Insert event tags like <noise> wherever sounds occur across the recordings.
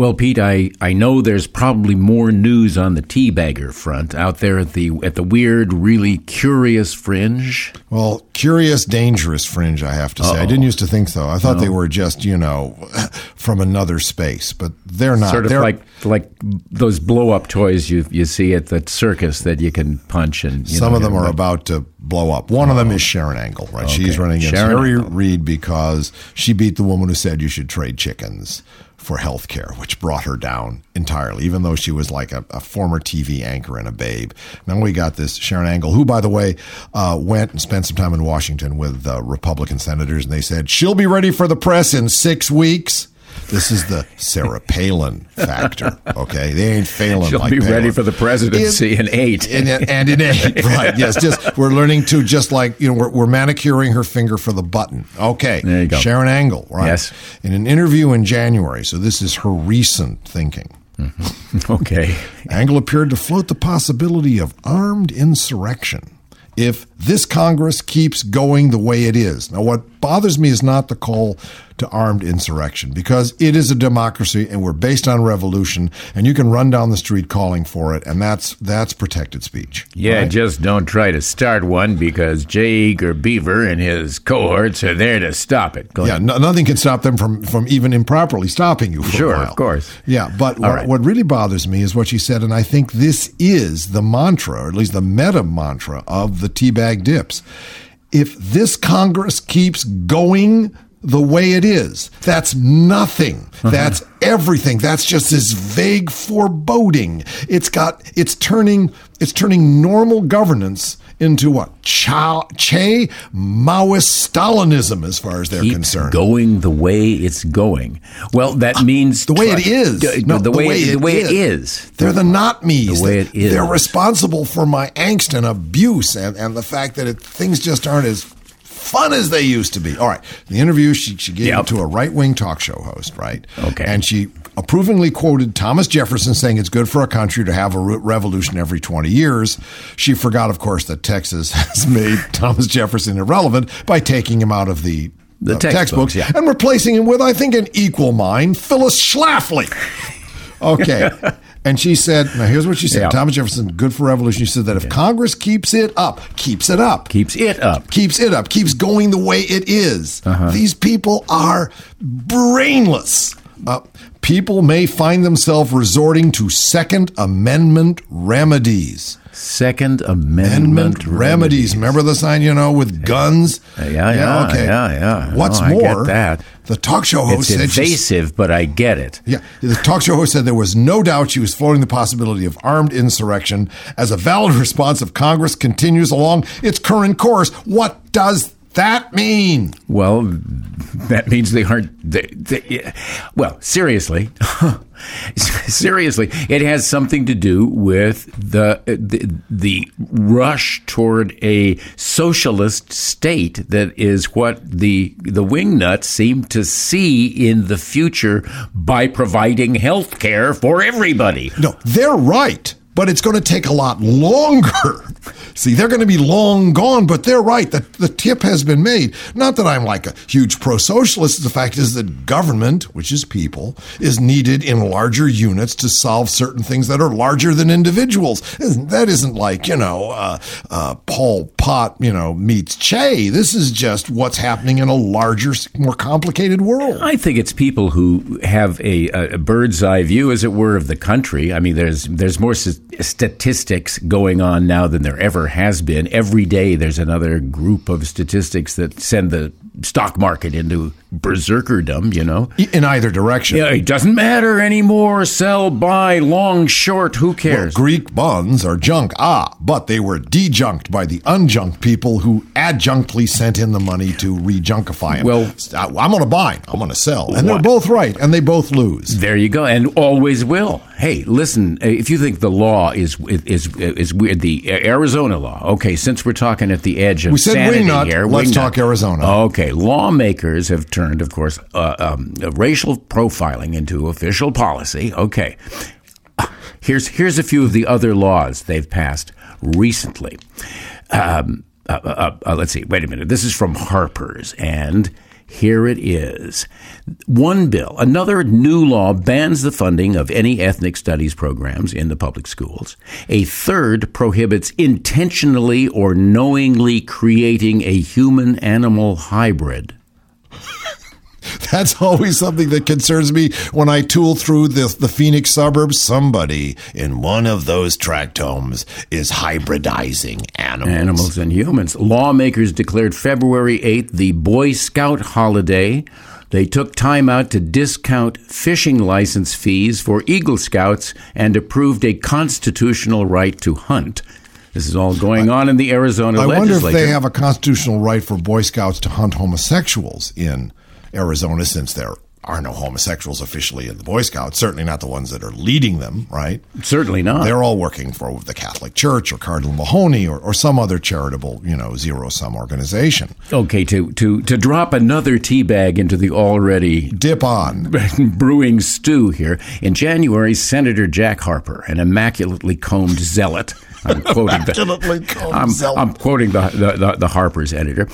Well, Pete, I, I know there's probably more news on the teabagger front out there at the at the weird, really curious fringe. Well, curious, dangerous fringe, I have to say. Uh-oh. I didn't used to think so. I thought no. they were just, you know, <laughs> from another space, but they're not. Sort of they're, like like those blow up toys you you see at the circus that you can punch and some know, of them are about to blow up. One oh. of them is Sharron Angle, right? Okay. She's running against Sharron Harry Angle. Reid because she beat the woman who said you should trade chickens for health care, which brought her down entirely, even though she was like a, a, former TV anchor and a babe. Now we got this Sharron Angle, who, by the way, uh, went and spent some time in Washington with uh, Republican senators, and they said she'll be ready for the press in six weeks. This is the Sarah Palin factor. Okay, they ain't failing. She'll like be Palin. ready for the presidency in, in eight, in, and in eight, <laughs> right? Yes, just we're learning to just like you know we're, we're manicuring her finger for the button. Okay, there you go. Sharron Angle, right? Yes, in an interview in January. So this is her recent thinking. Mm-hmm. <laughs> okay, Angle appeared to float the possibility of armed insurrection if this Congress keeps going the way it is. Now, what bothers me is not the call to armed insurrection because it is a democracy and we're based on revolution and you can run down the street calling for it and that's that's protected speech. Yeah, right? just don't try to start one because J. Edgar Beaver and his cohorts are there to stop it. Yeah, no, nothing can stop them from from even improperly stopping you Sure, of course. Yeah, but what, right. what really bothers me is what she said and I think this is the mantra or at least the meta mantra of the teabag dips. If this Congress keeps going the way it is. That's nothing. Uh-huh. That's everything. That's just this vague foreboding. It's got it's turning it's turning normal governance into what? Cha, che Maoist Stalinism, as far as they're Keep concerned. Going the way it's going. Well, that ah, means the way it is. No, the, the way, way, it, the way it is. They're the not me's. The way it is. They're responsible for my angst and abuse, and, and the fact that it, things just aren't as fun as they used to be. All right. The interview she, she gave yep. to a right wing talk show host, right? Okay. And she approvingly quoted Thomas Jefferson saying it's good for a country to have a revolution every 20 years. She forgot, of course, that Texas <laughs> has made Thomas Jefferson irrelevant by taking him out of the the uh, textbooks, textbooks yeah. and replacing him with, I think, an equal mind, Phyllis Schlafly. Okay. <laughs> And she said, now here's what she said. Yeah. Thomas Jefferson, good for revolution. She said that if yeah. Congress keeps it up, keeps it up, keeps it up, keeps it up, keeps going the way it is, uh-huh. these people are brainless. Uh, people may find themselves resorting to Second Amendment remedies. Second Amendment, Amendment remedies. remedies. Remember the sign, you know, with guns? Yeah, yeah, yeah okay. Yeah, yeah. What's no, more, that. the talk show host it's invasive, but I get it. Yeah, the talk show host said there was no doubt she was floating the possibility of armed insurrection as a valid <laughs> response if Congress continues along its current course. What does that mean? Well, that means they aren't. They, they, well, seriously, <laughs> seriously, it has something to do with the, the, the rush toward a socialist state that is what the the wingnuts seem to see in the future by providing health care for everybody. No, they're right but it's going to take a lot longer. <laughs> See, they're going to be long gone, but they're right. The, the tip has been made. Not that I'm like a huge pro socialist. The fact is that government, which is people, is needed in larger units to solve certain things that are larger than individuals. That isn't like, you know, uh, uh, Pol Pot, you know, meets Che. This is just what's happening in a larger, more complicated world. I think it's people who have a, a bird's eye view, as it were, of the country. I mean, there's, there's more statistics going on now than there ever has been. Every day there's another group of statistics that send the stock market into berserkerdom, you know. In either direction. Yeah, it doesn't matter anymore. Sell, buy, long, short, who cares? Well, Greek bonds are junk. Ah, but they were dejunked by the unjunked people who adjunctly sent in the money to rejunkify them. Well, I'm going to buy, I'm going to sell. And they're both right, and they both lose. There you go, and always will. Hey, listen, if you think the law is is is weird, the Arizona law, okay, since we're talking at the edge of we said sanity wingnut, here, let's talk Arizona. Okay, lawmakers have turned, of course, uh, um, racial profiling into official policy. Okay. Here's, here's a few of the other laws they've passed recently. Um, uh, uh, uh, let's see, wait a minute. This is from Harper's. And Here it is. One bill, another new law bans the funding of any ethnic studies programs in the public schools. A third prohibits intentionally or knowingly creating a human animal hybrid. <laughs> That's always something that concerns me when I tool through the, the Phoenix suburbs. Somebody in one of those tract homes is hybridizing animals. Animals and humans. Lawmakers declared February 8th the Boy Scout holiday. They took time out to discount fishing license fees for Eagle Scouts and approved a constitutional right to hunt. This is all going on in the Arizona I legislature. wonder if they have a constitutional right for Boy Scouts to hunt homosexuals in Arizona since there are no homosexuals officially in the Boy Scouts, certainly not the ones that are leading them, right? Certainly not. They're all working for the Catholic Church or Cardinal Mahony or, or some other charitable, you know, zero sum organization. Okay, to, to, to drop another tea bag into the already dip on <laughs> brewing stew here. In January, Senator Jack Harper, an immaculately combed zealot, I'm quoting the, I'm, I'm, quoting the, the, the, Harper's editor,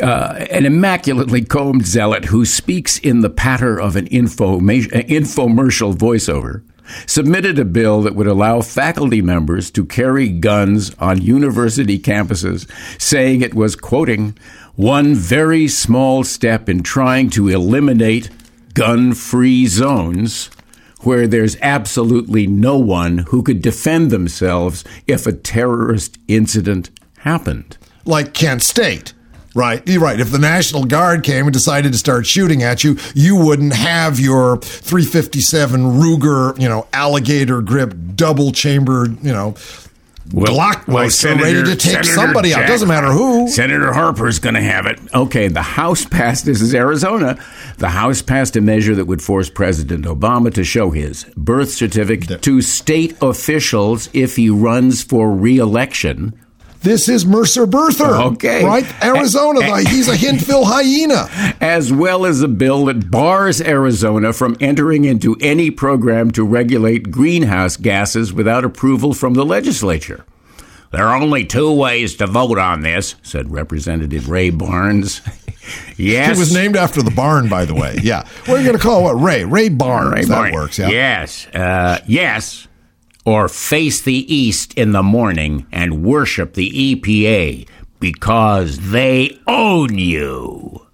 uh, an immaculately combed zealot who speaks in the patter of an info, infomercial voiceover, submitted a bill that would allow faculty members to carry guns on university campuses, saying it was, quoting, one very small step in trying to eliminate gun free zones where there's absolutely no one who could defend themselves if a terrorist incident happened. Like Kent State. Right, you're right. If the National Guard came and decided to start shooting at you, you wouldn't have your 357 Ruger, you know, alligator grip, double chambered, you know, well, Glock well, ready to take Senator somebody Jack, out. Doesn't matter who. Senator Harper's going to have it. Okay, the House passed. This is Arizona. The House passed a measure that would force President Obama to show his birth certificate to state officials if he runs for reelection. This is Mercer Berther. Okay. Right? Arizona. he's a Hintville hyena. As well as a bill that bars Arizona from entering into any program to regulate greenhouse gases without approval from the legislature. There are only two ways to vote on this, said Representative Ray Barnes. <laughs> yes. It was named after the barn, by the way. Yeah. We're going to call it? What? Ray. Ray Barnes. Ray that Barnes. works. Yeah. Yes. Uh, yes or face the east in the morning and worship the EPA because they own you.